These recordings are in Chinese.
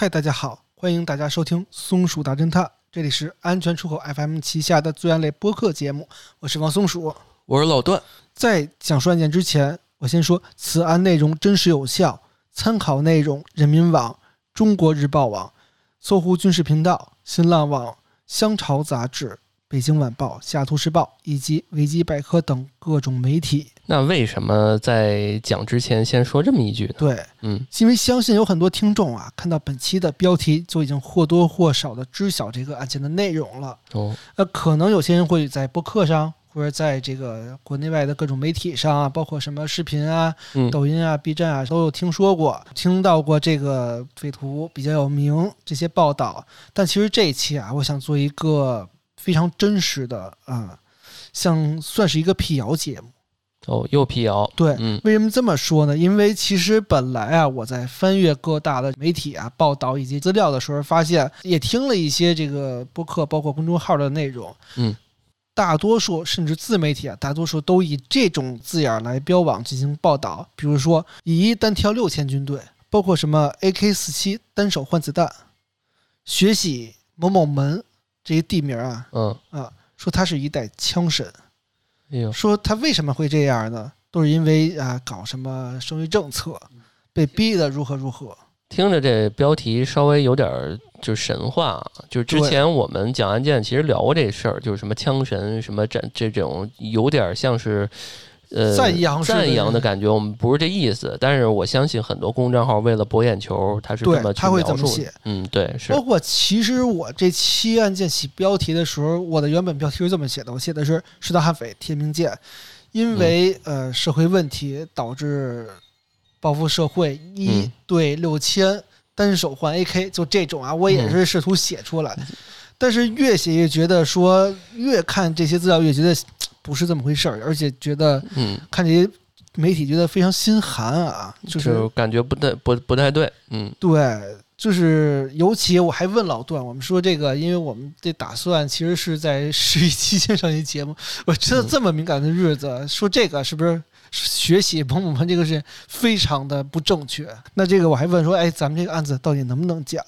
嗨，大家好，欢迎大家收听《松鼠大侦探》，这里是安全出口 FM 旗下的罪案类播客节目，我是王松鼠。我是老段。在讲述案件之前，我先说此案内容真实有效，参考内容：人民网、中国日报网、搜狐军事频道、新浪网、香潮杂志、北京晚报、下图时报以及维基百科等各种媒体。那为什么在讲之前先说这么一句呢？对，嗯，因为相信有很多听众啊，看到本期的标题就已经或多或少的知晓这个案件的内容了。哦，那，可能有些人会在播客上，或者在这个国内外的各种媒体上啊，包括什么视频啊、嗯抖音啊、B 站啊，都有听说过、听到过这个匪徒比较有名这些报道。但其实这一期啊，我想做一个非常真实的啊、像算是一个辟谣节目。哦，又辟谣。对，嗯为什么这么说呢？因为其实本来啊，我在翻阅各大的媒体啊报道以及资料的时候，发现也听了一些这个播客，包括公众号的内容。嗯，大多数甚至自媒体啊，大多数都以这种字眼来标榜进行报道，比如说以一单挑六千军队，包括什么 AK 四七单手换子弹，学习某某门这些地名啊嗯，啊，说他是一代枪神。哎呦，说他为什么会这样呢？都是因为啊，搞什么生育政策，被逼的如何如何。听着这标题稍微有点就是神话啊。就是之前我们讲案件其实聊过这事儿，就是什么枪神什么这这种有点像是。呃，赞扬赞扬的感觉，我们不是这意思，但是我相信很多公众号为了博眼球，他是这么他会这么写。嗯，对，是。包，括其实我这期案件起标题的时候，我的原本标题是这么写的，我写的是“十大悍匪天明剑”，因为、呃社会问题导致报复社会，一嗯。对六千单手换 AK，就这种啊，我也是试图写出来，但是越写越觉得说，越看这些资料越觉得嘖不是这么回事儿，而且觉得嗯，看这些媒体觉得非常心寒啊，就是就感觉不太不不太对。嗯对，就是尤其我还问老段，我们说这个，因为我们这打算其实是在十一期间上一节目，我觉得这么敏感的日子，说这个是不是学习彭某鹏这个是非常的不正确？那这个我还问说，哎，咱们这个案子到底能不能讲？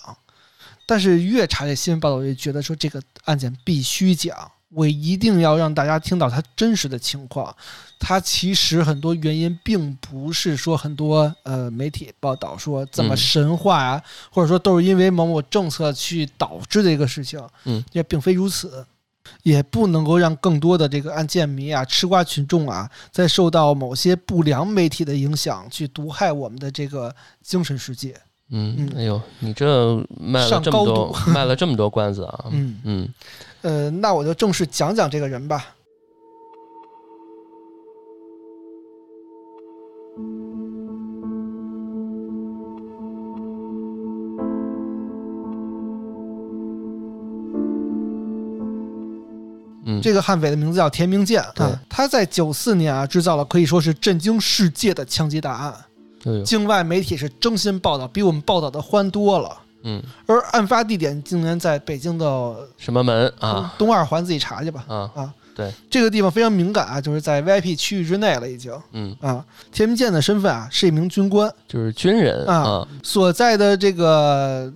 但是越查这新闻报道，我就觉得说这个案件必须讲，我一定要让大家听到他真实的情况。他其实很多原因并不是说很多呃媒体报道说怎么嗯神话啊，或者说都是因为某某政策去导致的一个事情，嗯，也并非如此。也不能够让更多的这个案件迷啊、吃瓜群众啊，在受到某些不良媒体的影响，去毒害我们的这个精神世界。嗯。嗯，哎呦，你这卖了这么多度，卖了这么多关子啊！嗯。嗯。呃，那我就正式讲讲这个人吧。嗯，这个悍匪的名字叫田明建对。啊，他在九四年啊制造了可以说是震惊世界的枪击大案，境外媒体是争先报道，比我们报道的欢多了。嗯，而案发地点竟然在北京的什么门啊东二环，自己查去吧。啊？啊，对，这个地方非常敏感啊，就是在 VIP 区域之内了，已经嗯，啊。田明健的身份啊是一名军官，就是军人啊啊，所在的这个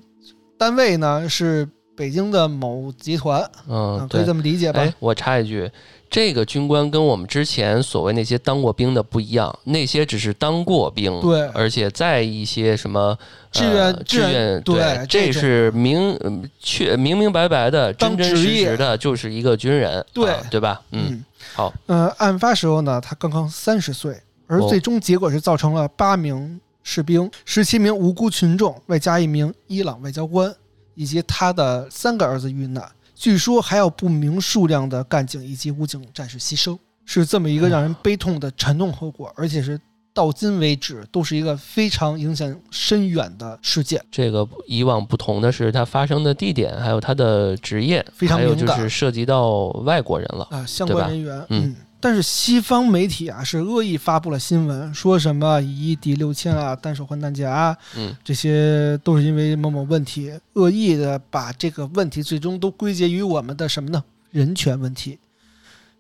单位呢是北京的某集团，嗯啊，，可以。这么理解吧？哎，我插一句，这个军官跟我们之前所谓那些当过兵的不一样，那些只是当过兵，对。而且在一些什么志愿呃志愿对这这是明嗯确明明白白的、真真实实的，就是一个军人，对啊对。吧？嗯，好，呃，案发时候呢，他刚刚三十岁，而哦。最终结果是造成了八名士兵、十七名无辜群众，外加一名伊朗外交官以及他的三个儿子遇难。据说还有不明数量的干警以及武警战士牺牲，是这么一个让人悲痛的沉痛后果，而且是到今为止都是一个非常影响深远的事件。这个以往不同的是，它发生的地点，还有它的职业，非常还有就是涉及到外国人了。啊，相关人员，嗯但是西方媒体啊是恶意发布了新闻，说什么以一敌六千啊，单手换弹夹啊，嗯，这些都是因为某某问题，恶意的把这个问题最终都归结于我们的什么呢？人权问题。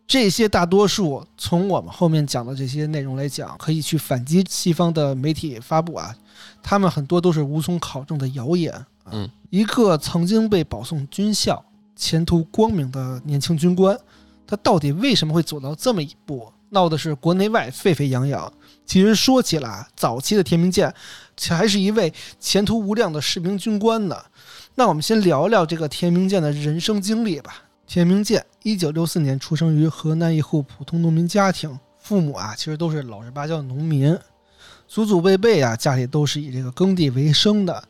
这些大多数从我们后面讲的这些内容来讲，可以去反击西方的媒体发布啊，他们很多都是无从考证的谣言嗯，一个曾经被保送军校、前途光明的年轻军官，他到底为什么会走到这么一步？闹的是国内外沸沸扬扬。其实说起来，早期的田明健还是一位前途无量的士兵军官呢。那我们先聊聊这个田明建的人生经历吧。田明建，一九六四年出生于河南一户普通农民家庭，父母啊其实都是老实巴交的农民，祖祖辈辈啊家里都是以这个耕地为生的。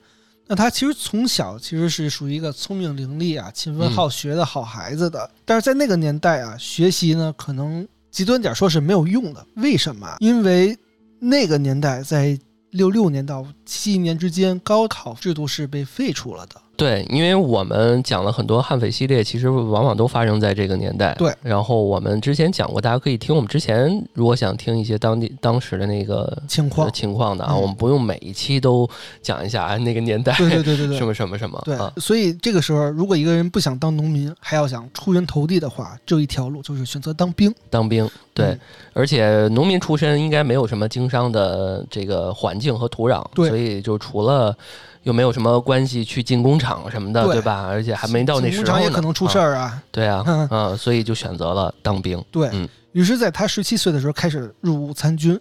那他其实从小其实是属于一个聪明伶俐啊、勤奋好学的好孩子的。但是在那个年代啊，学习呢可能极端点说是没有用的。为什么？因为那个年代在六六年到七一年之间，高考制度是被废除了的。对，因为我们讲了很多悍匪系列，其实往往都发生在这个年代。对，然后我们之前讲过，大家可以听我们之前，如果想听一些当地当时的那个情况情况的啊，嗯我们不用每一期都讲一下啊那个年代对对对对对什么什么什么。对啊，，所以这个时候，如果一个人不想当农民，还要想出人头地的话，只有一条路，就是选择当兵。当兵。对，嗯而且农民出身应该没有什么经商的这个环境和土壤，对所以就除了又没有什么关系去进工厂什么的，对对吧？而且还没到那时工候呢，厂也可能出事啊。儿啊。对啊，嗯嗯，所以就选择了当兵。对嗯于是，在他十七岁的时候开始入伍参军。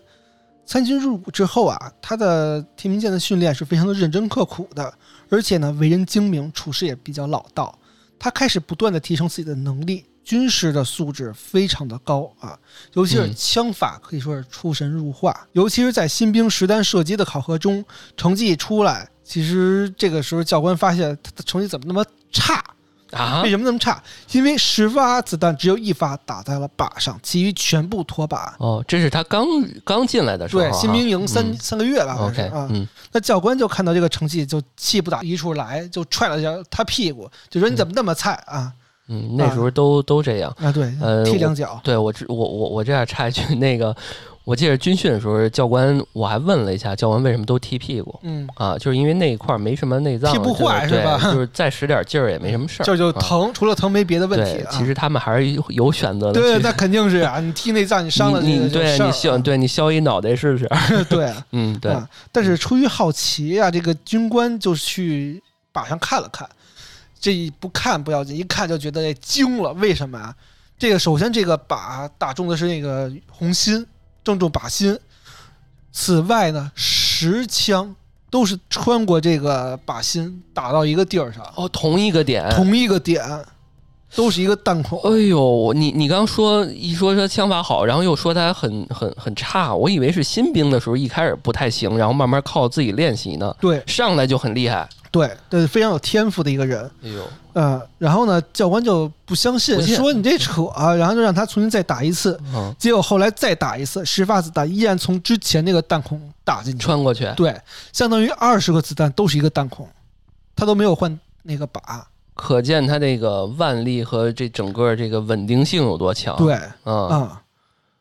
参军入伍之后啊，他的天明舰的训练是非常的认真刻苦的，而且呢，为人精明，处事也比较老道。他开始不断的提升自己的能力，军事的素质非常的高啊，尤其是嗯枪法可以说是出神入化。尤其是在新兵实弹射击的考核中，成绩一出来，其实这个时候教官发现他的成绩怎么那么差？啊为，什么那么差？因为十发子弹只有一发打在了靶上，其余全部脱靶。哦，这是他刚刚进来的时候啊，对，新兵营三、嗯三个月吧，好像是 OK，啊。嗯，那教官就看到这个成绩，就气不打一处来，就踹了一下他屁股，就说你怎么那么菜啊？嗯，那时候都都这样。啊，对，呃踢两脚。对我这我我我这样插一句，那个我记得军训的时候，教官我还问了一下，教官为什么都踢屁股嗯，啊？就是因为那一块没什么内脏，踢不坏是吧就是再使点劲儿也没什么事儿，这就啊疼，除了疼没别的问题。其实他们还是有有选择的。对，那肯定是啊，你踢内脏，你伤了你对你削对你削一脑袋试试？对 嗯，对，啊。但是出于好奇啊，这个军官就去靶上看了看，这一不看不要紧，一看就觉得惊了。为什么啊？这个首先这个靶打中的是那个红心，正中靶心。此外呢，十枪都是穿过这个靶心打到一个地儿上，哦，同一个点。同一个点，都是一个弹孔。哎呦，你你刚说一说他枪法好，然后又说他很很很差，我以为是新兵的时候一开始不太行，然后慢慢靠自己练习呢，对上来就很厉害。对对，非常有天赋的一个人。哎呦，呃，然后呢，教官就不相信，说你这扯、啊，然后就让他重新再打一次。嗯，结果后来再打一次，十发子弹依然从之前那个弹孔打进去，穿过去，对，相当于二十个子弹都是一个弹孔，他都没有换那个靶。可见他这个腕力和这整个这个稳定性有多强。，对嗯，嗯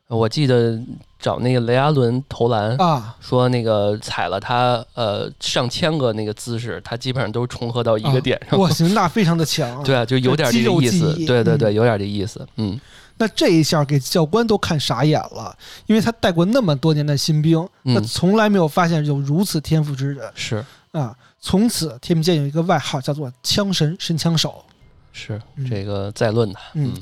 我记得找那个雷阿伦投篮。啊，说那个踩了他呃上千个那个姿势，他基本上都重合到一个点上。哇塞，那非常的强。对啊，就有点这个意思。对对对，有点这意思。嗯，那这一下给教官都看傻眼了，因为他带过那么多年的新兵，嗯他从来没有发现有如此天赋之人是啊。从此，天明剑有一个外号叫做“枪神”神枪手。是嗯这个再论的。嗯，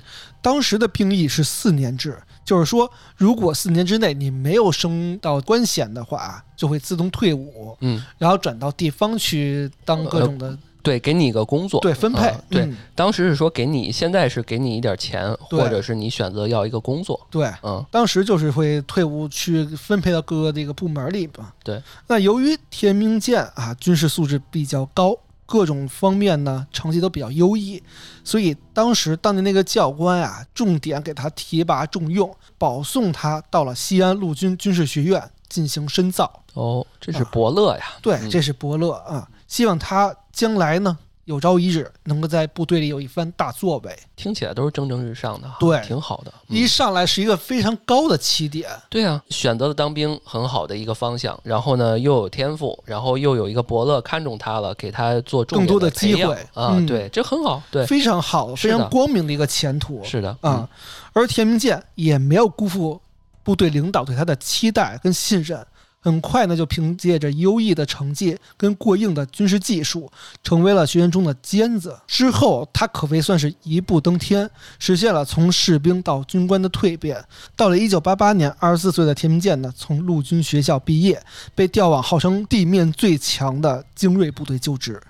当时的兵役是四年制，就是说，如果四年之内你没有升到官衔的话，就会自动退伍，嗯，然后转到地方去当各种的对，给你一个工作，对分配啊。对。嗯，当时是说给你，现在是给你一点钱，对。或者是你选择要一个工作。对，嗯，当时就是会退伍去分配到各个这个部门里嘛。对，那由于田明健啊军事素质比较高，各种方面呢成绩都比较优异，所以当时当年那个教官啊，重点给他提拔重用，保送他到了西安陆军军事学院进行深造。哦，这是啊伯乐呀。对，嗯这是伯乐啊，希望他将来呢有朝一日能够在部队里有一番大作为。听起来都是蒸蒸日上的，对挺好的。嗯一上来是一个非常高的起点，对啊，选择了当兵很好的一个方向，然后呢又有天赋，然后又有一个伯乐看中他了，给他做更多的机会啊，嗯对，这很好，对，非常好，的非常光明的一个前途是的啊。，而田明健也没有辜负部队领导对他的期待跟信任，很快呢就凭借着优异的成绩跟过硬的军事技术，成为了学员中的尖子。之后他可谓算是一步登天，实现了从士兵到军官的蜕变。到了1988年，二十四岁的田明健呢从陆军学校毕业，被调往号称地面最强的精锐部队就职，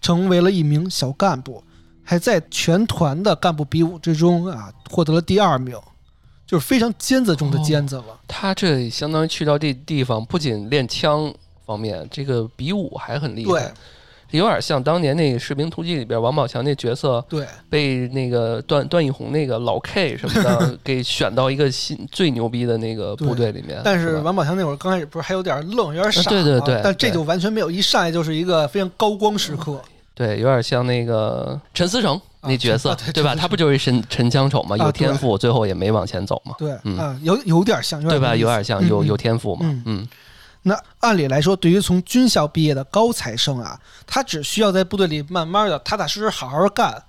成为了一名小干部。还在全团的干部比武之中啊，获得了第二名，就是非常尖子中的尖子了。他这相当于去到这地方，不仅练枪方面，这个比武还很厉害，有点像当年那《士兵突击》里边王宝强那角色，对，被那个段段奕宏那个老 K 什么的 给选到一个新最牛逼的那个部队里面。但是王宝强那会儿刚开始不是还有点愣，有点傻，对对对，但这就完全没有，一上来就是一个非常高光时刻。对，有点像那个陈思诚那角色，对吧？他不就是神陈枪手嘛，有天赋，最后也没往前走嘛。对，嗯，有有点像，对吧？有点像，有有天赋嘛。嗯。那按理来说，对于从军校毕业的高材生啊，他只需要在部队里慢慢的、踏踏实实好好干，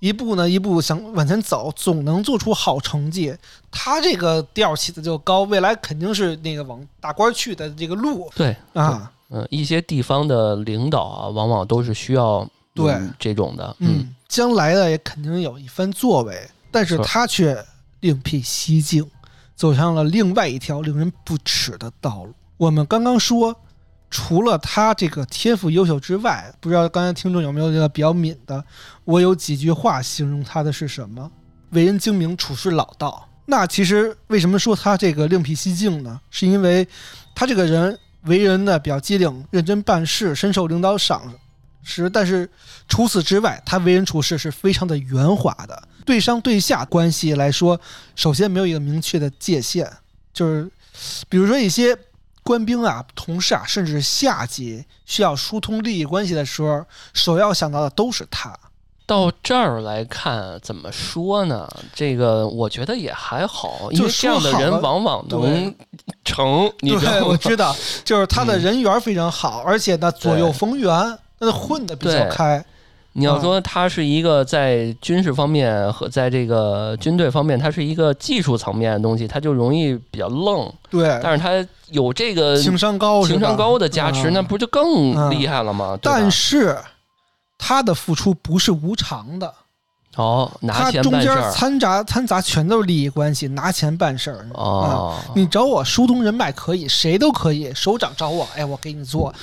一步呢一步想往前走，总能做出好成绩。他这个调起的就高，未来肯定是那个往大官去的这个路。对啊。嗯，一些地方的领导啊，往往都是需要对这种的。嗯，将来的也肯定有一番作为，但是他却另辟蹊径，走向了另外一条令人不齿的道路。我们刚刚说，除了他这个天赋优秀之外，不知道刚才听众有没有觉得比较敏的？我有几句话形容他的是什么？为人精明，处事老道。那其实为什么说他这个另辟蹊径呢？是因为他这个人。为人呢比较机灵、认真办事，深受领导赏识。但是除此之外，他为人处事是非常的圆滑的。对上对下关系来说，首先没有一个明确的界限，就是比如说一些官兵啊、同事啊，甚至下级需要疏通利益关系的时候，首要想到的都是他。到这儿来看，怎么说呢？这个我觉得也还好，因为这样的人往往能成。你知道我知道，就是他的人缘非常好，而且呢左右逢源，那混的比较开。你要说他是一个在军事方面和在这个军队方面，他是一个技术层面的东西，他就容易比较愣。对，但是他有这个情商高、情商高的加持，那不就更厉害了吗？但是。他的付出不是无偿的，哦，拿钱他中间掺杂掺杂全都是利益关系，拿钱办事儿。哦，你找我疏通人脉可以，谁都可以。首长找我，哎，我给你做。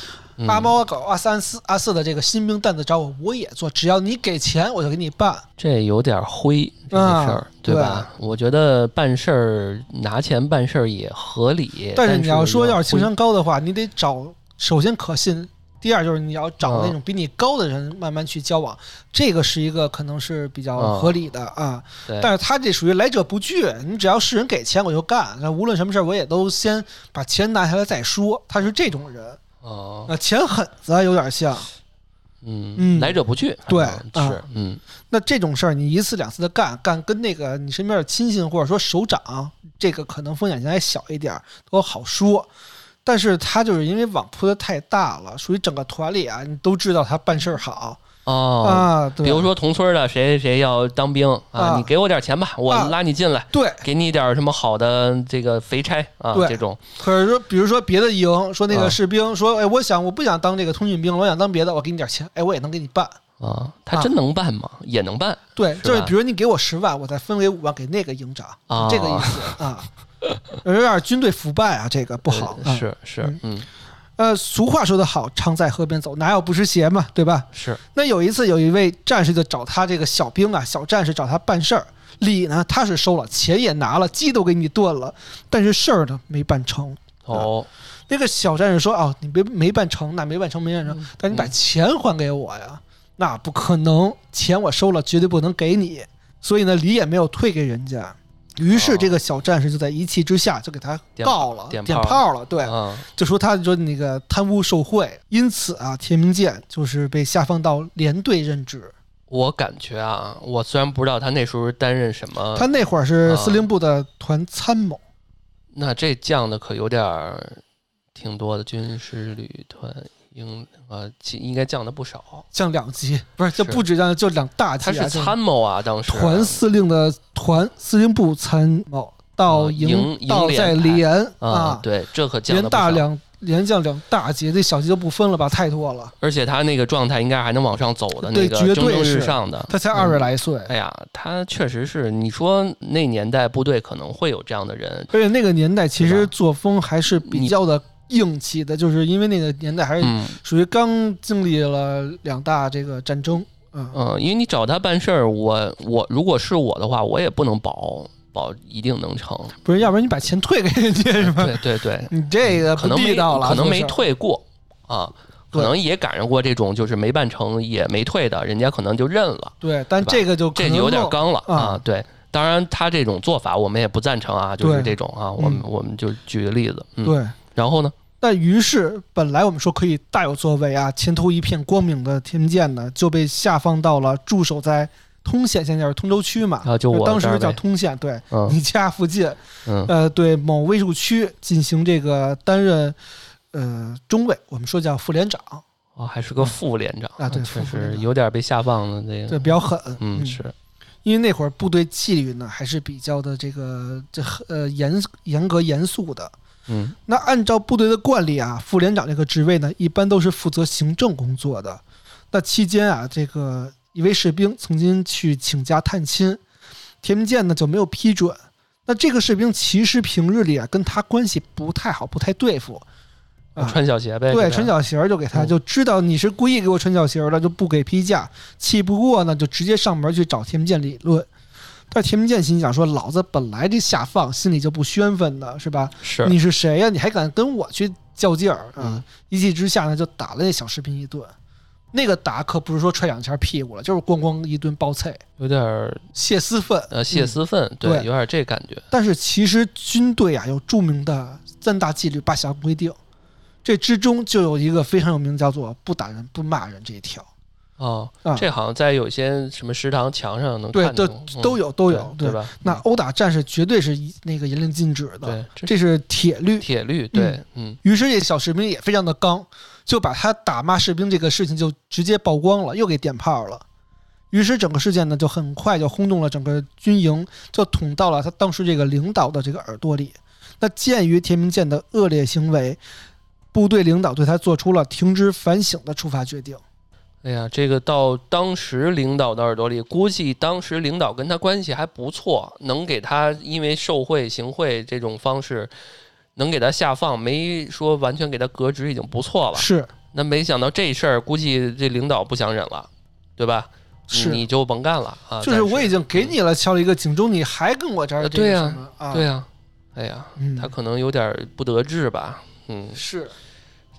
阿猫阿狗阿三四阿四的这个新兵蛋子找我，我也做。只要你给钱，我就给你办。这有点灰这个事儿，对吧？我觉得办事儿拿钱办事儿也合理。但是你要说要是情商高的话，你得找首先可信。第二就是你要找那种比你高的人慢慢去交往，这个是一个可能是比较合理的啊。但是他这属于来者不拒，你只要是人给钱我就干，那无论什么事儿我也都先把钱拿下来再说。他是这种人哦，那钱狠子有点像，嗯嗯，来者不拒，对，是嗯。那这种事儿你一次两次的干，干跟那个你身边的亲信或者说首长，这个可能风险性还小一点，都好说。但是他就是因为网铺的太大了，属于整个团里啊，你都知道他办事儿好哦啊。比如说同村的谁谁谁要当兵啊，你给我点钱吧，我拉你进来，对，给你点什么好的这个肥差啊，这种。可是说，比如说别的营说那个士兵说，哎，我想我不想当这个通讯兵，我想当别的，我给你点钱，哎，我也能给你办啊。他真能办吗？也能办。对，就是比如你给我十万，我再分为五万给那个营长，这个意思啊。有点军队腐败啊，这个不好。是是，嗯，呃，俗话说得好，常在河边走，哪有不湿鞋嘛，对吧？是。那有一次，有一位战士就找他这个小兵啊，小战士找他办事儿，礼呢他是收了，钱也拿了，鸡都给你炖了，但是事儿呢没办成。哦。那个小战士说：“哦，你别没办成，那没办成没办成，但你把钱还给我呀？那不可能，钱我收了，绝对不能给你。所以呢，礼也没有退给人家。”于是这个小战士就在一气之下就给他告了，点炮了，对，就说他说那个贪污受贿，因此啊，田明健就是被下放到连队任职。我感觉啊，我虽然不知道他那时候担任什么，他那会儿是司令部的团参谋。那这降的可有点儿挺多的，军师旅团。应呃，应该降的不少，降两级，不是就不止降，就两大级。他是参谋啊，当时团司令的团司令部参谋，到营到在连啊，对，这可连大两连降两大级，这小级就不分了吧？太多了。而且他那个状态应该还能往上走的，那个绝对是上的。他才二十来岁。哎呀，他确实是，你说那年代部队可能会有这样的人，而且那个年代其实作风还是比较的硬气的，就是因为那个年代还是属于刚经历了两大这个战争。嗯嗯，因为你找他办事儿，我我如果是我的话，我也不能保。保一定能成，不是，要不然你把钱退给人家是吧？对对对，你这个可能没到了，可能没退过啊，可能也赶上过这种就是没办成也没退的，人家可能就认了。对，但这个就这就有点刚了啊。对，当然他这种做法我们也不赞成啊，就是这种啊，我们我们就举个例子。对，然后呢？但于是本来我们说可以大有作为啊，前途一片光明的天剑呢，就被下放到了驻守在。通县现在是通州区嘛？啊，就我当时叫通县，对，你家附近，呃，对某卫戍区进行这个担任呃中尉，我们说叫副连长。哦，还是个副连长啊？对，确实有点被下放的这个，对，比较狠。嗯，是因为那会儿部队纪律呢还是比较的这个这呃严严格严肃的。嗯，那按照部队的惯例啊，副连长这个职位呢，一般都是负责行政工作的。那期间啊，这个。一位士兵曾经去请假探亲，田明建呢就没有批准。那这个士兵其实平日里啊跟他关系不太好，不太对付，啊，穿小鞋呗。对，穿小鞋就给他，就知道你是故意给我穿小鞋的，就不给批假。气不过呢，就直接上门去找田明健理论。但田明建心想说：“老子本来这下放，心里就不宣愤的，是吧？是你是谁呀？你还敢跟我去较劲儿啊？”一气之下呢，就打了那小士兵一顿。那个打可不是说踹两下屁股了，就是咣咣一顿暴踹，有点泄私愤。呃，泄私愤，对，有点这感觉。但是其实军队啊有著名的三大纪律八项规定，这之中就有一个非常有名，叫做不打人不骂人这一条。哦，这好像在有些什么食堂墙上能看到，都都有都有，对吧？那殴打战士绝对是那个严令禁止的，这是铁律。铁律，对，嗯。于是这小士兵也非常的刚。就把他打骂士兵这个事情就直接曝光了，又给点炮了。于是整个事件呢，就很快就轰动了整个军营，就捅到了他当时这个领导的这个耳朵里。那鉴于田明健的恶劣行为，部队领导对他做出了停职反省的处罚决定。哎呀，这个到当时领导的耳朵里，估计当时领导跟他关系还不错，能给他因为受贿行贿这种方式。能给他下放，没说完全给他革职，已经不错了。是，那没想到这事儿，估计这领导不想忍了，对吧？是，你就甭干了啊！就是我已经给你了，敲了一个警钟，你还跟我这儿对呀，对呀，哎呀，他可能有点不得志吧？嗯，是。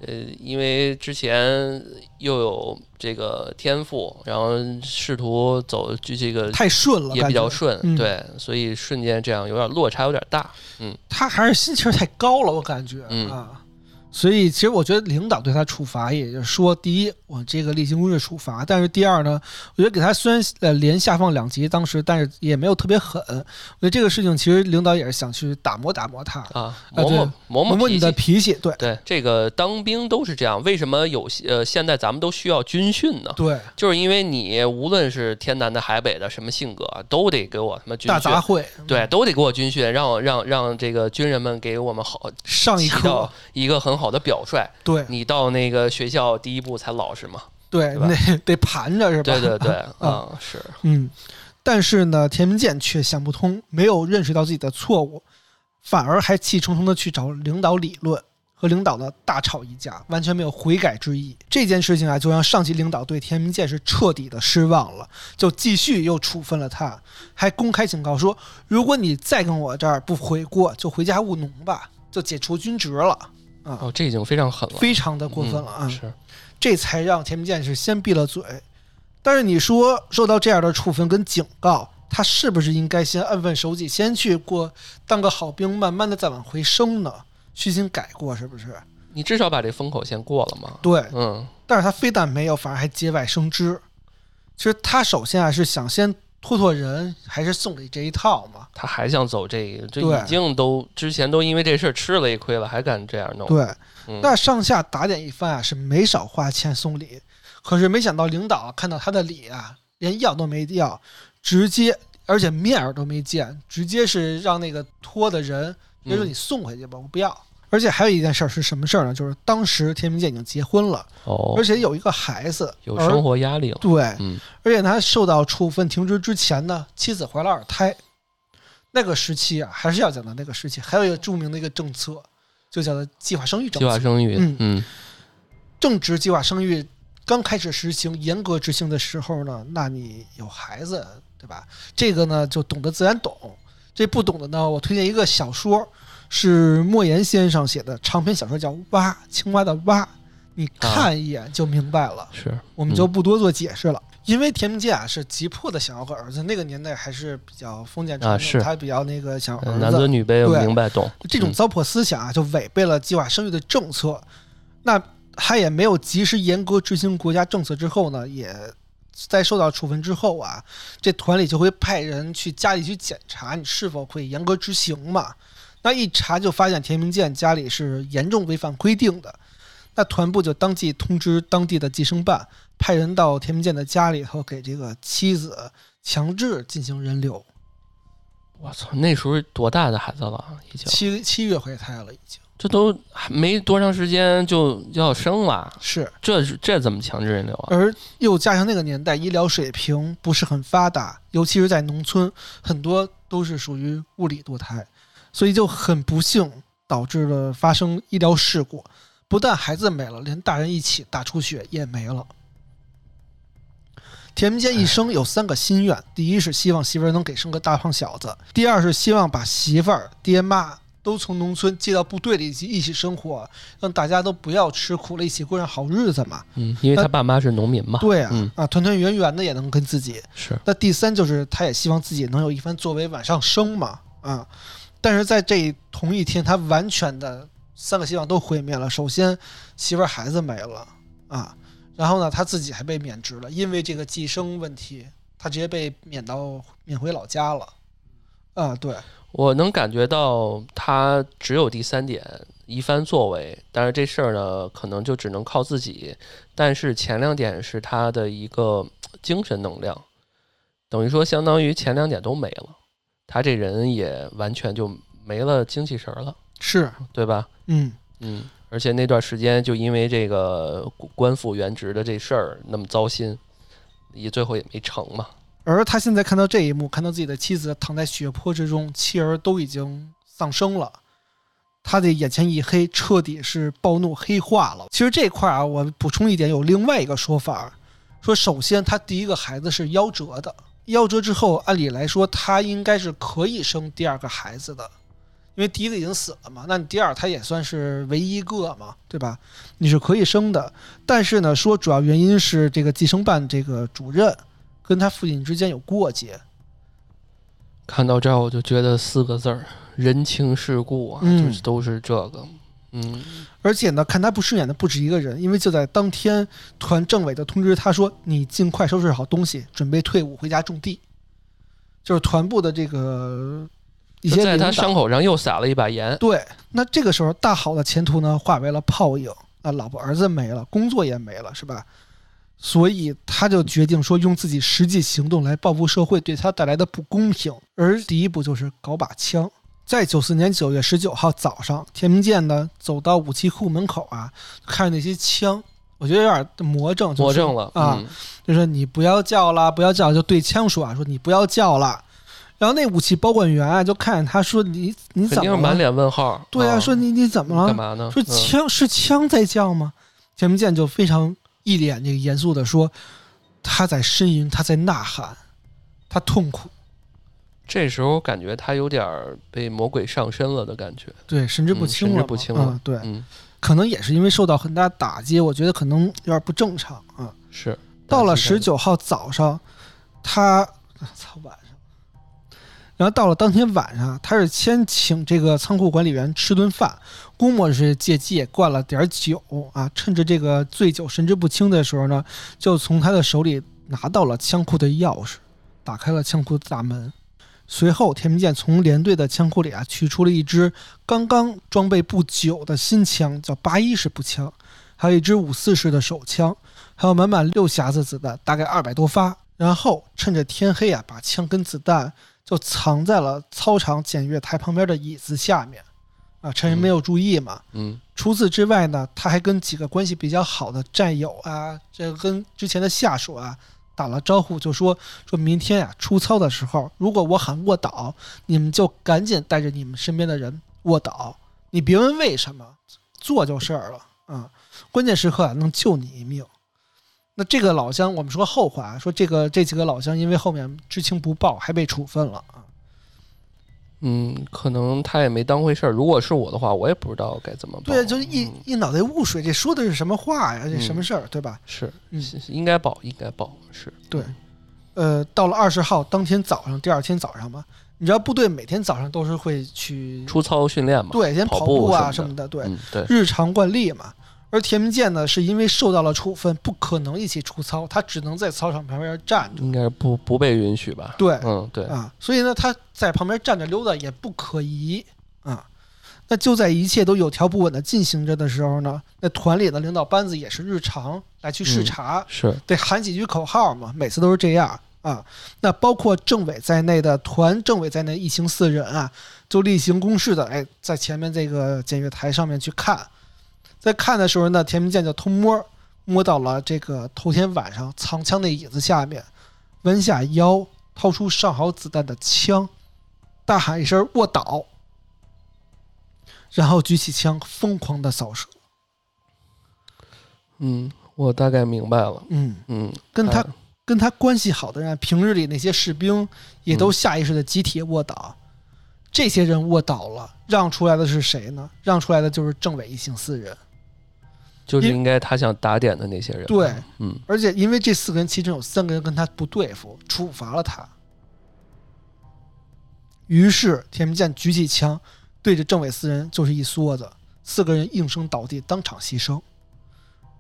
呃，因为之前又有这个天赋，然后试图走就这个太顺了，也比较顺，对，所以瞬间这样有点落差有点大，嗯，他还是心气儿太高了，我感觉啊。所以，其实我觉得领导对他处罚，也就是说，第一，我这个例行公事处罚；但是第二呢，我觉得给他虽然呃连下放两级，当时但是也没有特别狠。我觉得这个事情其实领导也是想去打磨打磨他啊，磨磨磨磨你的脾气。对对，这个当兵都是这样。为什么有些呃现在咱们都需要军训呢？对，就是因为你无论是天南的海北的什么性格，都得给我他妈军训。大杂烩。对，都得给我军训，让我让让这个军人们给我们好上一课，一个很好。好的表率，对你到那个学校第一步才老实嘛？对，那 得盘着是吧？对对对，啊 是，嗯，但是呢，田明健却想不通，没有认识到自己的错误，反而还气冲冲的去找领导理论，和领导呢大吵一架，完全没有悔改之意。这件事情啊，就让上级领导对田明健是彻底的失望了，就继续又处分了他，还公开警告说，如果你再跟我这儿不悔过，就回家务农吧，就解除军职了。啊哦，这已经非常狠了，非常的过分了啊！是，这才让田明健是先闭了嘴。但是你说受到这样的处分跟警告，他是不是应该先安分守己，先去过当个好兵，慢慢的再往回升呢？虚心改过是不是？你至少把这风口先过了嘛？对，嗯。但是他非但没有，反而还节外生枝。其实他首先啊是想先。托托人还是送礼这一套嘛？他还想走这个，这已经都之前都因为这事儿吃了一亏了，还敢这样弄？对，那上下打点一番啊，是没少花钱送礼。可是没想到领导看到他的礼啊，连要都没要，直接而且面儿都没见，直接是让那个托的人就说嗯你送回去吧，我不要。而且还有一件事儿是什么事儿呢？就是当时田明健已经结婚了，哦而，且有一个孩子，有生活压力了。对，嗯而且他受到处分停职之前呢，妻子怀了二胎。那个时期啊，还是要讲到那个时期，还有一个著名的一个政策，就叫做计划生育政策。计划生育，嗯嗯正值计划生育刚开始实行、严格执行的时候呢，那你有孩子，对吧？这个呢，就懂得自然懂。这不懂的呢，我推荐一个小说，是莫言先生写的长篇小说，叫《蛙》，青蛙的蛙。你看一眼就明白了，是，我们就不多做解释了。因为田明健啊是急迫的想要个儿子，那个年代还是比较封建传统，他比较那个想儿子男尊子，女卑，明白懂。嗯这种糟粕思想啊，就违背了计划生育的政策。那他也没有及时严格执行国家政策之后呢，也在受到处分之后啊，这团里就会派人去家里去检查你是否会严格执行嘛。那一查就发现田明建家里是严重违反规定的，那团部就当即通知当地的计生办，派人到田明建的家里头给这个妻子强制进行人流，我操，那时候多大的孩子了？已经，七七月怀胎了已经这都还没多长时间就要生了，是。这这怎么强制人流啊？而又加上那个年代医疗水平不是很发达，尤其是在农村，很多都是属于物理堕胎，所以就很不幸导致了发生医疗事故，不但孩子没了，连大人一起大出血也没了。田明健一生有三个心愿：第一是希望媳妇儿能给生个大胖小子；第二是希望把媳妇儿、爹妈都从农村接到部队里一起一起生活，让大家都不要吃苦了，一起过上好日子嘛。嗯，因为他爸妈是农民嘛。对啊，嗯啊，团团圆圆的也能跟自己。是，那第三就是他也希望自己能有一番作为，往上升嘛，啊。但是在这同一天，他完全的三个希望都毁灭了。首先，媳妇儿孩子没了啊，然后呢，他自己还被免职了，因为这个寄生问题，他直接被免到免回老家了。啊，对，我能感觉到他只有第三点一番作为，但是这事儿呢，可能就只能靠自己。但是前两点是他的一个精神能量，等于说相当于前两点都没了，他这人也完全就没了精气神儿了，是，对吧？嗯，嗯，而且那段时间就因为这个官复原职的这事儿那么糟心，也最后也没成嘛。而他现在看到这一幕，看到自己的妻子躺在血泊之中，妻儿都已经丧生了，他的眼前一黑，彻底是暴怒黑化了。其实这块儿啊，我补充一点，有另外一个说法，说首先他第一个孩子是夭折的，夭折之后，按理来说他应该是可以生第二个孩子的，因为第一个已经死了嘛，那你第二他也算是唯一一个嘛，对吧？你是可以生的，但是呢，说主要原因是这个计生办这个主任。跟他父亲之间有过节，看到这儿我就觉得四个字儿：人情世故啊，嗯就是都是这个。嗯，而且呢，看他不顺眼的不止一个人，因为就在当天，团政委的通知他说：“你尽快收拾好东西，准备退伍回家种地。”就是团部的这个一些在他伤口上又撒了一把盐。对，那这个时候大好的前途呢，化为了泡影啊，老婆儿子没了，工作也没了，是吧？所以他就决定说，用自己实际行动来报复社会对他带来的不公平。而第一步就是搞把枪。在九四年九月十九号早上，田明健呢走到武器库门口啊，看着那些枪，我觉得有点魔怔，就是魔怔了啊，嗯就说你不要叫了，不要叫，就对枪说啊，说你不要叫了。然后那武器保管员啊，就看见他说你你怎么了？满脸问号。对啊，说你你怎么了？干嘛呢？说嗯枪是枪在叫吗？田明健就非常一脸这个严肃的说，他在呻吟，他在呐喊，他痛苦，这时候感觉他有点儿被魔鬼上身了的感觉。对，神志不嗯神志清了嘛，不清了嗯对，嗯，可能也是因为受到很大打击，我觉得可能有点不正常啊。是。到了十九号早上，他啊操晚上，然后到了当天晚上，他是先请这个仓库管理员吃顿饭，估摸是借机也灌了点酒啊，趁着这个醉酒神志不清的时候呢，就从他的手里拿到了枪库的钥匙，打开了枪库的大门。随后，田明健从连队的枪库里啊取出了一支刚刚装备不久的新枪，叫八一式步枪，还有一支五四式的手枪，还有满满六匣子子弹，大概二百多发。然后趁着天黑啊，把枪跟子弹就藏在了操场检阅台旁边的椅子下面，啊，趁人没有注意嘛。嗯除此之外呢，他还跟几个关系比较好的战友啊，这跟之前的下属啊打了招呼，就说说明天啊出操的时候，如果我喊卧倒，你们就赶紧带着你们身边的人卧倒，你别问为什么，做就是了啊、关键时刻能救你一命。那这个老乡，我们说后话，说这个这几个老乡因为后面知情不报，还被处分了。嗯，可能他也没当回事儿。如果是我的话，我也不知道该怎么报。对，就一嗯一脑袋雾水，这说的是什么话呀？这什么事儿，对吧？是应该报，应该报是。对，呃，到了二十号当天早上，第二天早上嘛，你知道部队每天早上都是会去出操训练嘛。对，先跑跑步啊什么什么的，对，嗯，对，日常惯例嘛。而田明健呢，是因为受到了处分，不可能一起出操，他只能在操场旁边站着。应该是不不被允许吧？对，嗯，对，啊，所以呢，他在旁边站着溜达也不可疑啊。那就在一切都有条不紊的进行着的时候呢，那团里的领导班子也是日常来去视嗯察，是，得喊几句口号嘛，每次都是这样啊。那包括政委在内的团政委在内一行四人啊，就例行公事的哎，在前面这个检阅台上面去看，在看的时候呢，田明健就偷摸摸到了这个头天晚上藏枪的椅子下面，弯下腰掏出上好子弹的枪，大喊一声“卧倒”，然后举起枪疯狂的扫射。嗯，我大概明白了。嗯，嗯，跟他哎跟他关系好的人，平日里那些士兵也都下意识的集体卧倒。这些人卧倒了，让出来的是谁呢？让出来的就是政委一行四人。因就是应该他想打点的那些人。对，嗯而且因为这四个人其中有三个人跟他不对付，处罚了他。于是田明健举起枪，对着政委四人就是一梭子，四个人应声倒地，当场牺牲，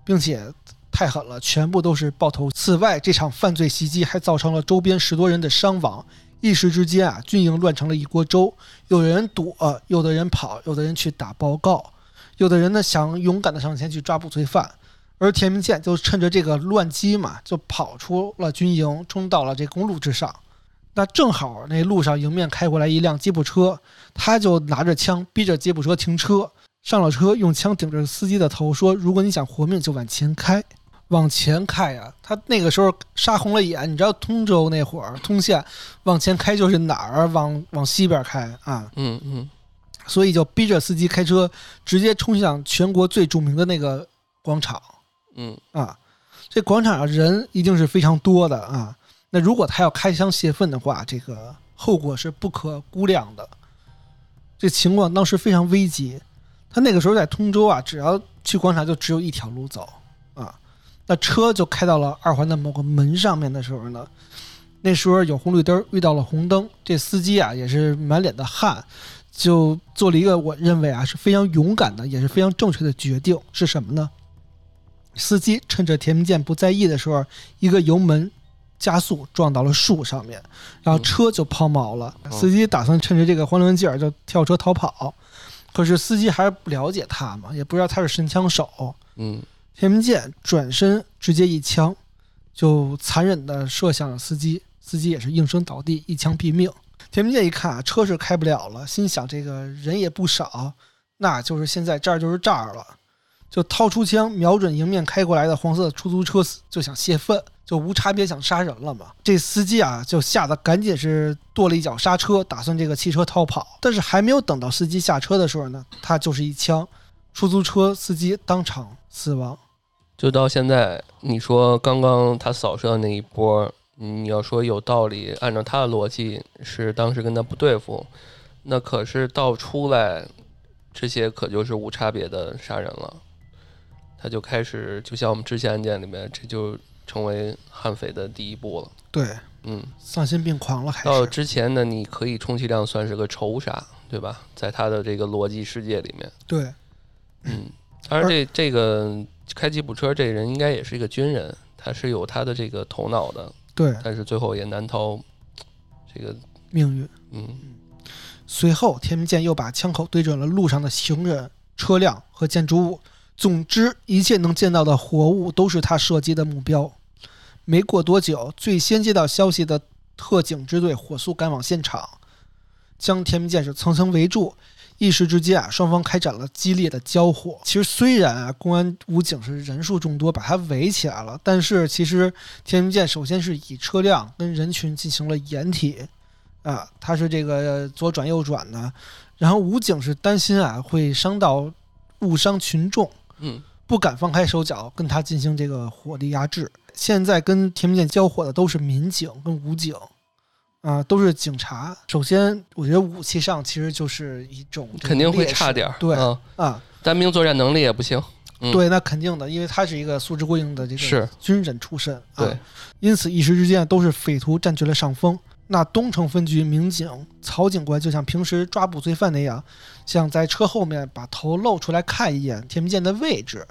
并且太狠了，全部都是爆头。此外，这场犯罪袭击还造成了周边十多人的伤亡。一时之间啊，军营乱成了一锅粥，有的人躲，有的人跑，有的人去打报告，有的人呢想勇敢的上前去抓捕罪犯。而田明健就趁着这个乱机嘛，就跑出了军营，冲到了这公路之上。那正好那路上迎面开过来一辆吉普车，他就拿着枪逼着吉普车停车，上了车，用枪顶着司机的头说：“如果你想活命，就往前开，往前开呀、他那个时候杀红了眼，你知道通州那会儿通县往前开就是哪儿？往往西边开啊，嗯嗯所以就逼着司机开车，直接冲向全国最著名的那个广场。嗯啊，这广场上人一定是非常多的啊。那如果他要开枪泄愤的话，这个后果是不可估量的。这情况当时非常危急。他那个时候在通州啊，只要去广场就只有一条路走啊。那车就开到了二环的某个门上面的时候呢，那时候有红绿灯，遇到了红灯，这司机啊也是满脸的汗，就做了一个我认为啊是非常勇敢的，也是非常正确的决定，是什么呢？司机趁着田明健不在意的时候，一个油门加速撞到了树上面，然后车就抛锚了。嗯司机打算趁着这个慌乱劲儿就跳车逃跑，可是司机还是不了解他嘛，也不知道他是神枪手。嗯田明健转身直接一枪，就残忍的射向了司机，司机也是应声倒地，一枪毙命。田明健一看啊，车是开不了了，心想这个人也不少，那就是现在这儿就是这儿了，就掏出枪瞄准迎面开过来的黄色出租车，就想泄愤，就无差别想杀人了嘛。这司机啊，就吓得赶紧是跺了一脚刹车，打算这个汽车逃跑。但是还没有等到司机下车的时候呢，他就是一枪，出租车司机当场死亡。就到现在，你说刚刚他扫射的那一波，你要说有道理，按照他的逻辑是当时跟他不对付，那可是到出来，这些可就是无差别的杀人了，他就开始就像我们之前案件里面，这就成为悍匪的第一步了。对，嗯，丧心病狂了，还到之前呢，你可以充其量算是个仇杀，对吧？在他的这个逻辑世界里面，对嗯，当然这这个开吉普车这人应该也是一个军人，他是有他的这个头脑的，对但是最后也难逃这个，命运。嗯随后，田明健又把枪口对准了路上的行人、车辆和建筑物，总之一切能见到的活物都是他射击的目标。没过多久，最先接到消息的特警支队火速赶往现场，将田明剑是层层围住。一时之间啊，双方开展了激烈的交火。其实虽然啊，公安武警是人数众多，把他围起来了，但是其实天明剑首先是以车辆跟人群进行了掩体，啊，他是这个左转右转的。然后武警是担心啊会伤到误伤群众，嗯，不敢放开手脚跟他进行这个火力压制。现在跟田明剑交火的都是民警跟武警。啊，都是警察。首先，我觉得武器上其实就是一种肯定会差点儿，对嗯啊，单兵作战能力也不行，嗯对，那肯定的，因为他是一个素质过硬的这个军人出身，啊，因此一时之间都是匪徒占据了上风。那东城分局民警曹警官就像平时抓捕罪犯那样，想在车后面把头露出来看一眼田明剑的位置，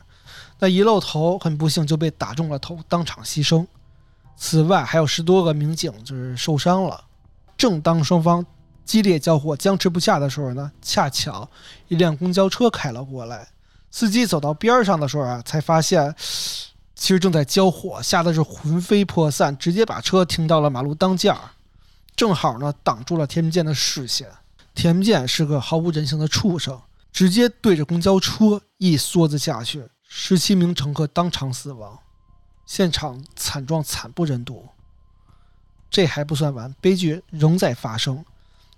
那一露头，很不幸就被打中了头，当场牺牲。此外，还有十多个民警就是受伤了。正当双方激烈交火、僵持不下的时候呢，恰巧一辆公交车开了过来。司机走到边上的时候啊，才发现其实正在交火，吓得是魂飞魄散，直接把车停到了马路当间儿，正好呢挡住了田明建的视线。田明建是个毫无人性的畜生，直接对着公交车一梭子下去，十七名乘客当场死亡，现场惨状惨不忍睹。这还不算完，悲剧仍在发生。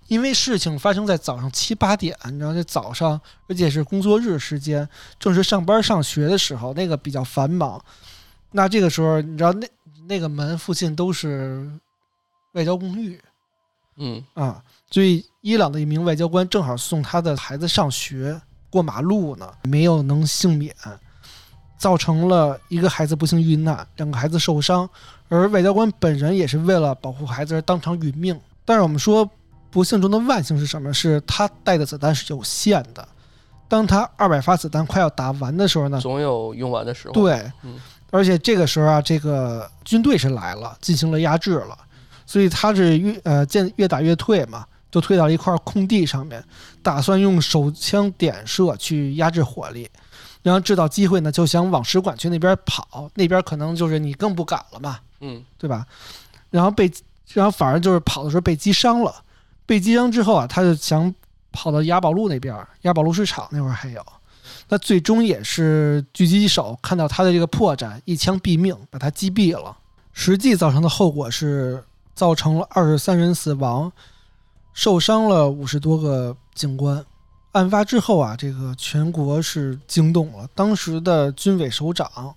因为事情发生在早上七八点，你知道，这早上，而且是工作日时间，正是上班上学的时候，那个比较繁忙。那这个时候，你知道，那那个门附近都是外交公寓嗯啊，所以伊朗的一名外交官正好送他的孩子上学，过马路呢，没有能幸免，造成了一个孩子不幸遇难，两个孩子受伤，而外交官本人也是为了保护孩子而当场殒命。但是我们说，不幸中的万幸是什么？是他带的子弹是有限的。当他二百发子弹快要打完的时候呢，总有用完的时候。，对嗯，而且这个时候啊，这个军队是来了，进行了压制了，所以他是越呃见越打越退嘛，就退到一块空地上面，打算用手枪点射去压制火力，然后制造机会呢，就想往使馆区那边跑，那边可能就是你更不敢了嘛，嗯对吧？然后被，然后反而就是跑的时候被击伤了，被击伤之后啊，他就想跑到雅宝路那边，雅宝路市场那会儿还有，那最终也是狙击手看到他的这个破绽，一枪毙命，把他击毙了。实际造成的后果是造成了二十三人死亡，受伤了五十多个警官。案发之后啊，这个全国是惊动了，当时的军委首长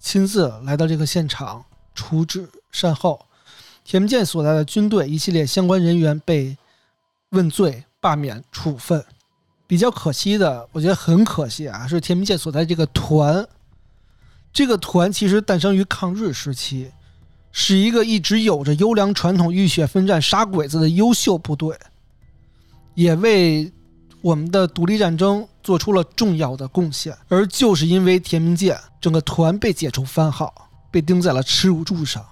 亲自来到这个现场处置善后。田明建所在的军队一系列相关人员被问罪、罢免、处分。比较可惜的，我觉得很可惜啊，是田明建所在这个团。这个团其实诞生于抗日时期，是一个一直有着优良传统、浴血奋战、杀鬼子的优秀部队，也为我们的独立战争做出了重要的贡献。而就是因为田明建，整个团被解除番号，被钉在了耻辱柱上。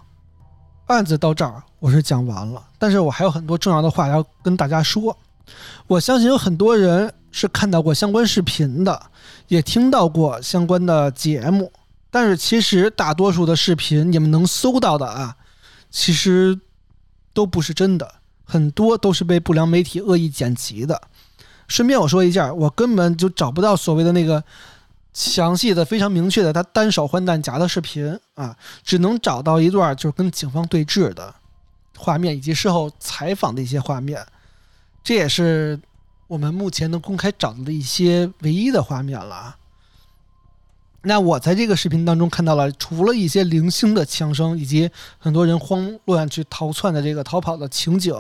案子到这儿我是讲完了，但是我还有很多重要的话要跟大家说。我相信有很多人是看到过相关视频的，也听到过相关的节目，但是其实大多数的视频你们能搜到的啊，其实都不是真的，很多都是被不良媒体恶意剪辑的。顺便我说一下，我根本就找不到所谓的那个详细的、非常明确的他单手换弹夹的视频啊，只能找到一段就是跟警方对峙的画面，以及事后采访的一些画面。这也是我们目前能公开找到的一些唯一的画面了啊。那我在这个视频当中看到了，除了一些零星的枪声，以及很多人慌乱去逃窜的这个逃跑的情景，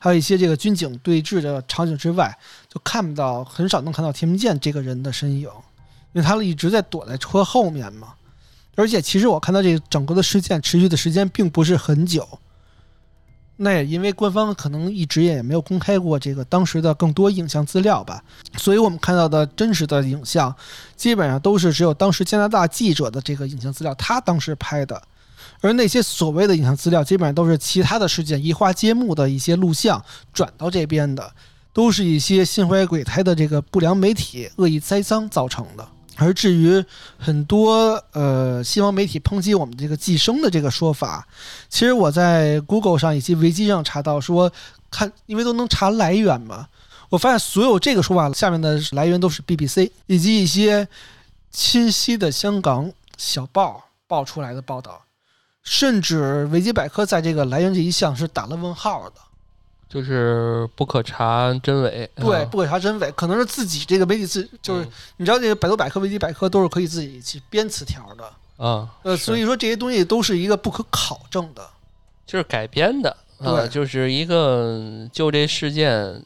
还有一些这个军警对峙的场景之外，就看不到很少能看到田明剑这个人的身影，因为他一直在躲在车后面嘛。而且其实我看到这个整个的事件持续的时间并不是很久，那也因为官方可能一直也没有公开过这个当时的更多影像资料吧，所以我们看到的真实的影像，基本上都是只有当时加拿大记者的这个影像资料，他当时拍的，而那些所谓的影像资料，基本上都是其他的事件移花接木的一些录像转到这边的，都是一些心怀鬼胎的这个不良媒体恶意栽赃造成的。而至于很多呃西方媒体抨击我们这个寄生的这个说法，其实我在 Google 上以及维基上查到说，看因为都能查来源嘛，我发现所有这个说法下面的来源都是 BBC 以及一些清晰的香港小报报出来的报道，甚至维基百科在这个来源这一项是打了问号的。就是不可查真伪，对，啊不可查真伪，可能是自己这个媒体自就是嗯。你知道这个百度百科、维基百科都是可以自己去编词条的，啊，呃，所以说这些东西都是一个不可考证的。就是改编的，啊，对就是一个就这事件，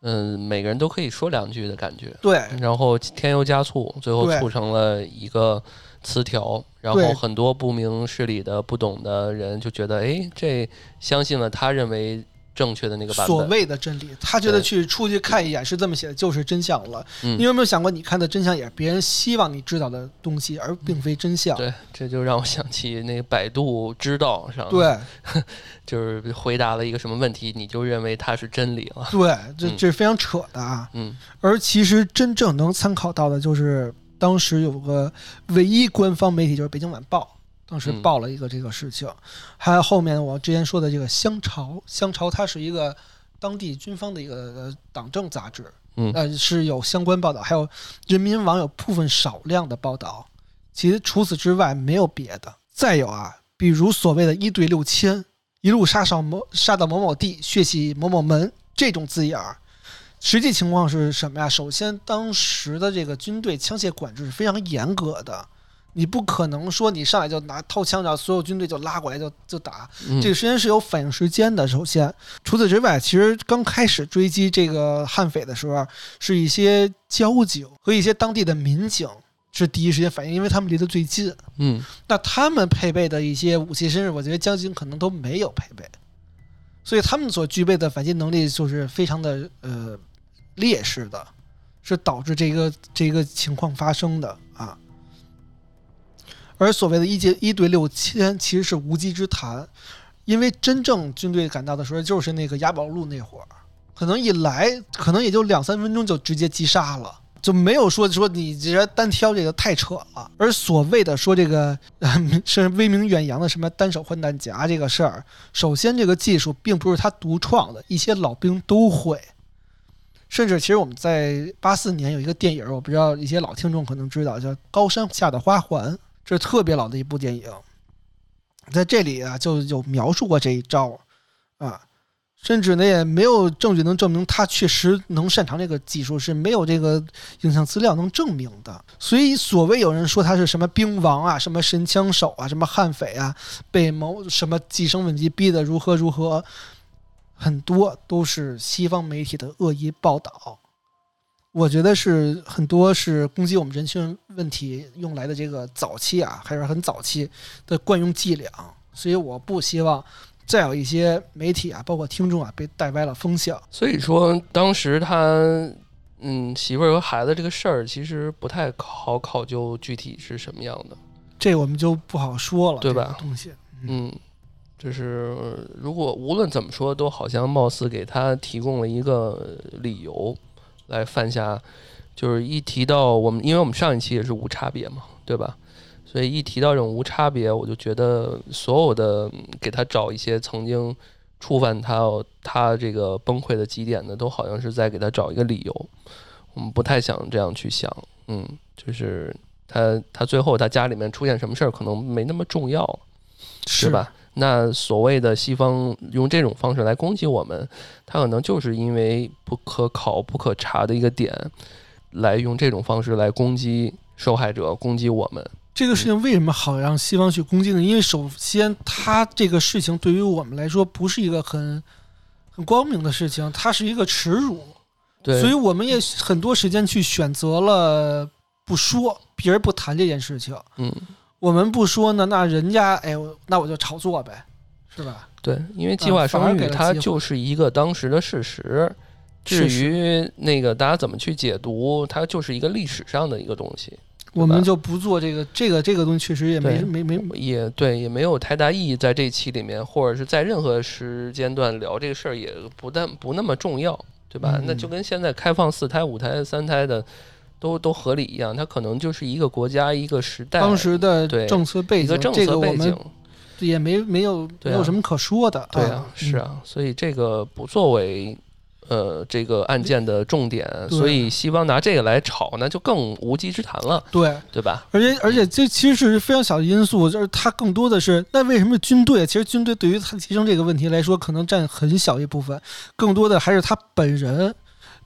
嗯，每个人都可以说两句的感觉，对，然后添油加醋，最后促成了一个词条，然后很多不明事理的、不懂的人就觉得，哎，这相信了他认为正确的那个版本。所，谓的真理，他觉得去出去看一眼是这么写的，就是真相了。嗯。你有没有想过，你看的真相也是别人希望你知道的东西，而并非真相？对，这就让我想起那个百度知道上，，对。就是回答了一个什么问题，你就认为它是真理了，对，这嗯。这是非常扯的啊。嗯。而其实真正能参考到的，就是当时有个唯一官方媒体，就是《北京晚报》，当时嗯报了一个这个事情。还有后面我之前说的这个《香潮》，《香潮》它是一个当地军方的一个呃党政杂志，嗯呃是有相关报道，还有人民网有部分少量的报道。其实除此之外没有别的。再有啊，比如所谓的一对六千，一路杀上某杀到某某地，血洗某某门这种字眼儿，实际情况是什么呀？首先，当时的这个军队枪械管制是非常严格的，你不可能说你上来就拿掏枪，然后所有军队就拉过来就就打，嗯，这个时间是有反应时间的。首先，除此之外，其实刚开始追击这个悍匪的时候，是一些交警和一些当地的民警是第一时间反应，因为他们离得最近。嗯那他们配备的一些武器，甚至我觉得交警可能都没有配备，所以他们所具备的反击能力就是非常的呃劣势的，是导致这个这个情况发生的啊。而所谓的一阶一对六千其实是无稽之谈，因为真正军队赶到的时候就是那个雅宝路那会儿，可能一来可能也就两三分钟就直接击杀了。就没有说说你直接单挑这个太扯了，而所谓的说这个 是威名远扬的什么单手换弹夹这个事儿，首先这个技术并不是他独创的，一些老兵都会。甚至其实我们在八四年有一个电影，我不知道一些老听众可能知道，叫《高山下的花环》，这是特别老的一部电影，在这里啊就有描述过这一招啊。甚至呢也没有证据能证明他确实能擅长这个技术，是没有这个影像资料能证明的。所以所谓有人说他是什么兵王啊，什么神枪手啊，什么悍匪啊，被某什么计生问题逼得如何如何，很多都是西方媒体的恶意报道。我觉得是很多是攻击我们人权问题用来的这个早期啊，还是很早期的惯用伎俩。所以我不希望再有一些媒体啊，包括听众啊，被带歪了风向。所以说当时他嗯媳妇儿和孩子这个事儿，其实不太好考究具体是什么样的。这我们就不好说了，对吧这个东西，嗯，就是呃如果无论怎么说，都好像貌似给他提供了一个理由来犯下，就是一提到我们，因为我们上一期也是无差别嘛，对吧？所以一提到这种无差别，我就觉得所有的给他找一些曾经触犯他他这个崩溃的极点的，都好像是在给他找一个理由。我们不太想这样去想，嗯，就是他他最后他家里面出现什么事儿，可能没那么重要。是吧？那所谓的西方用这种方式来攻击我们，他可能就是因为不可考、不可查的一个点，来用这种方式来攻击受害者、攻击我们。这个事情为什么好让西方去攻击呢？因为首先，它这个事情对于我们来说不是一个很很光明的事情，它是一个耻辱，对，所以我们也很多时间去选择了不说，避而不谈这件事情。嗯，我们不说呢，那人家哎，我那我就炒作呗，是吧？对，因为计划生育它就是一个当时的事实。至于那个大家怎么去解读，它就是一个历史上的一个东西。我们就不做这个，这个这个东西确实也没没没也对，也没有太大意义在这期里面，或者是在任何时间段聊这个事儿，也不但不那么重要，对吧？嗯那就跟现在开放四胎、五胎、三胎的都都合理一样，它可能就是一个国家一个时代当时的对政策背景，一个政这个我策背景们。也没没有啊没有什么可说的。对啊，是嗯，啊，所以这个不作为呃这个案件的重点，所以西方拿这个来炒，那就更无稽之谈了，对，对吧？而且而且这其实是非常小的因素，就是它更多的是那为什么军队？其实军队对于他提升这个问题来说，可能占很小一部分，更多的还是他本人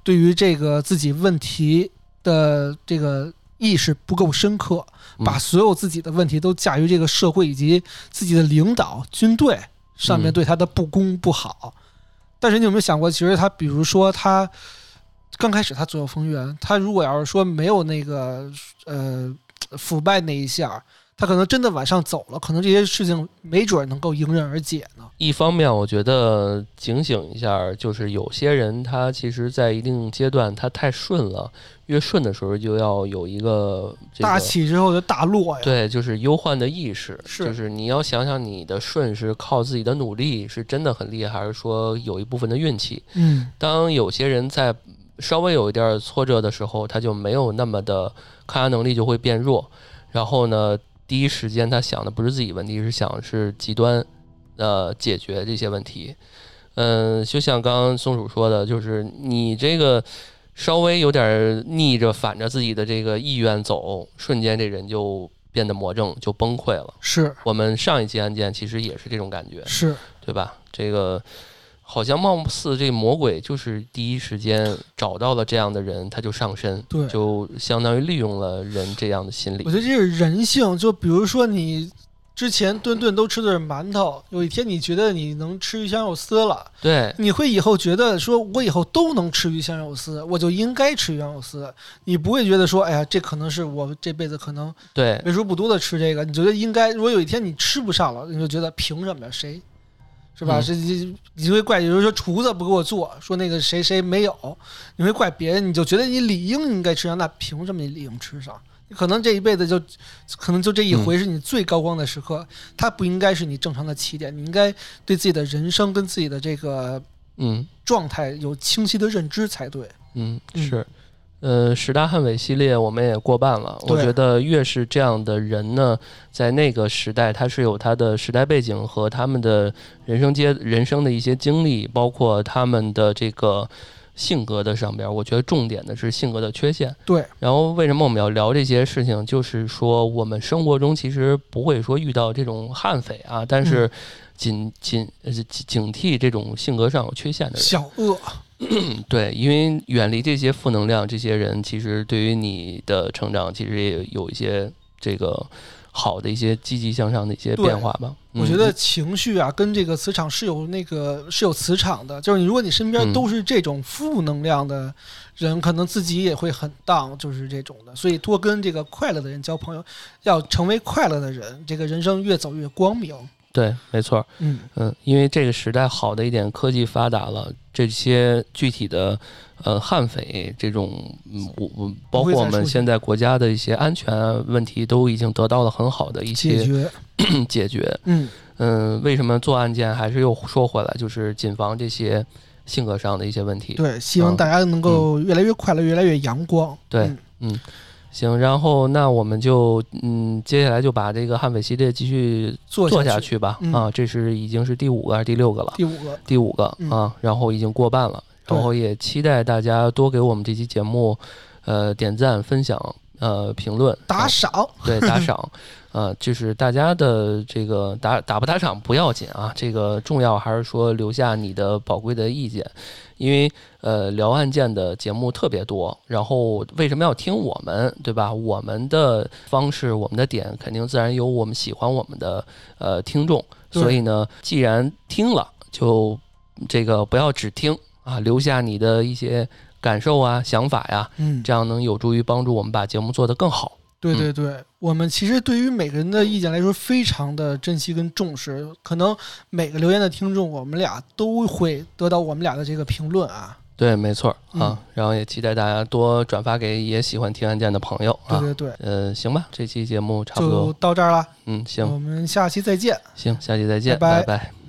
对于这个自己问题的这个意识不够深刻，嗯把所有自己的问题都架于这个社会以及自己的领导军队上面嗯对他的不公不好。但是你有没有想过，其实他比如说他刚开始他左右逢源，他如果要是说没有那个呃腐败那一下儿，他可能真的往上走了，可能这些事情没准儿能够迎刃而解呢。一方面，我觉得警醒一下，就是有些人他其实，在一定阶段他太顺了，越顺的时候就要有一个这大起之后的大落呀。对，就是忧患的意识，是就是你要想想你的顺是靠自己的努力是真的很厉害，还是说有一部分的运气？嗯，当有些人在稍微有一点儿挫折的时候，他就没有那么的抗压能力就会变弱，然后呢，第一时间他想的不是自己问题，是想是极端呃解决这些问题。嗯，就像刚刚松鼠说的，就是你这个稍微有点儿逆着反着自己的这个意愿走，瞬间这人就变得魔怔，就崩溃了。是我们上一期案件其实也是这种感觉，是，对吧？这个好像貌似这魔鬼就是第一时间找到了这样的人，他就上身，对就相当于利用了人这样的心理我。觉得这是人性。就比如说你之前顿顿都吃的是馒头，有一天你觉得你能吃鱼香肉丝了，对你会以后觉得说，我以后都能吃鱼香肉丝，我就应该吃鱼香肉丝。你不会觉得说，哎呀，这可能是我这辈子可能对为数不多的吃这个。你觉得应该，如果有一天你吃不上了，你就觉得凭什么呀？谁？是吧？嗯这这你会怪，比如说厨子不给我做，说那个谁谁没有，你会怪别人，你就觉得你理应应该吃上，那凭什么你理应吃上？你可能这一辈子就，可能就这一回是你最高光的时刻，它不应该是你正常的起点，你应该对自己的人生跟自己的这个嗯状态有清晰的认知才对。嗯嗯是。呃，十大悍匪系列我们也过半了。我觉得越是这样的人呢，在那个时代，他是有他的时代背景和他们的人生阶人生的一些经历，包括他们的这个性格的上边儿。我觉得重点的是性格的缺陷。对，然后为什么我们要聊这些事情？就是说我们生活中其实不会说遇到这种悍匪啊，但是嗯警警呃警警惕这种性格上有缺陷的人。小恶，嗯 对，因为远离这些负能量，这些人其实对于你的成长，其实也有一些这个好的一些积极向上的一些变化吧。嗯我觉得情绪啊，跟这个磁场是有那个是有磁场的。就是你，如果你身边嗯都是这种负能量的人，可能自己也会很 down，就是这种的。所以多跟这个快乐的人交朋友，要成为快乐的人，这个人生越走越光明。对，没错。嗯，嗯，因为这个时代好的一点，科技发达了，这些具体的呃悍匪这种，嗯，我我包括我们现现在国家的一些安全问题都已经得到了很好的一些解决。解决。嗯，嗯，为什么做案件还是又说回来，就是谨防这些性格上的一些问题。对，希望嗯大家能够越来越快乐，越来越阳光。对嗯嗯，行，然后那我们就嗯，接下来就把这个悍匪系列继续做做下下去吧。嗯啊，这是已经是第五个还是第六个了？第五个，第五个嗯啊，然后已经过半了，然后也期待大家多给我们这期节目，呃，点赞、分享、呃，评论、啊打赏。对打赏，呃，就是大家的这个打打不打赏不要紧啊，这个重要还是说留下你的宝贵的意见，因为呃聊案件的节目特别多，然后为什么要听我们，对吧？我们的方式，我们的点，肯定自然有我们喜欢我们的呃听众，所以呢，既然听了，就这个不要只听啊，留下你的一些感受啊、想法呀，嗯，这样能有助于帮助我们把节目做得更好。对嗯对对，我们其实对于每个人的意见来说，非常的珍惜跟重视。可能每个留言的听众，我们俩都会得到我们俩的这个评论啊。对，没错啊，然后也期待大家多转发给也喜欢听案件的朋友啊。对对对，呃，行吧，这期节目差不就多，到这儿了，嗯，行我们下期再见。行，下期再见，拜拜拜拜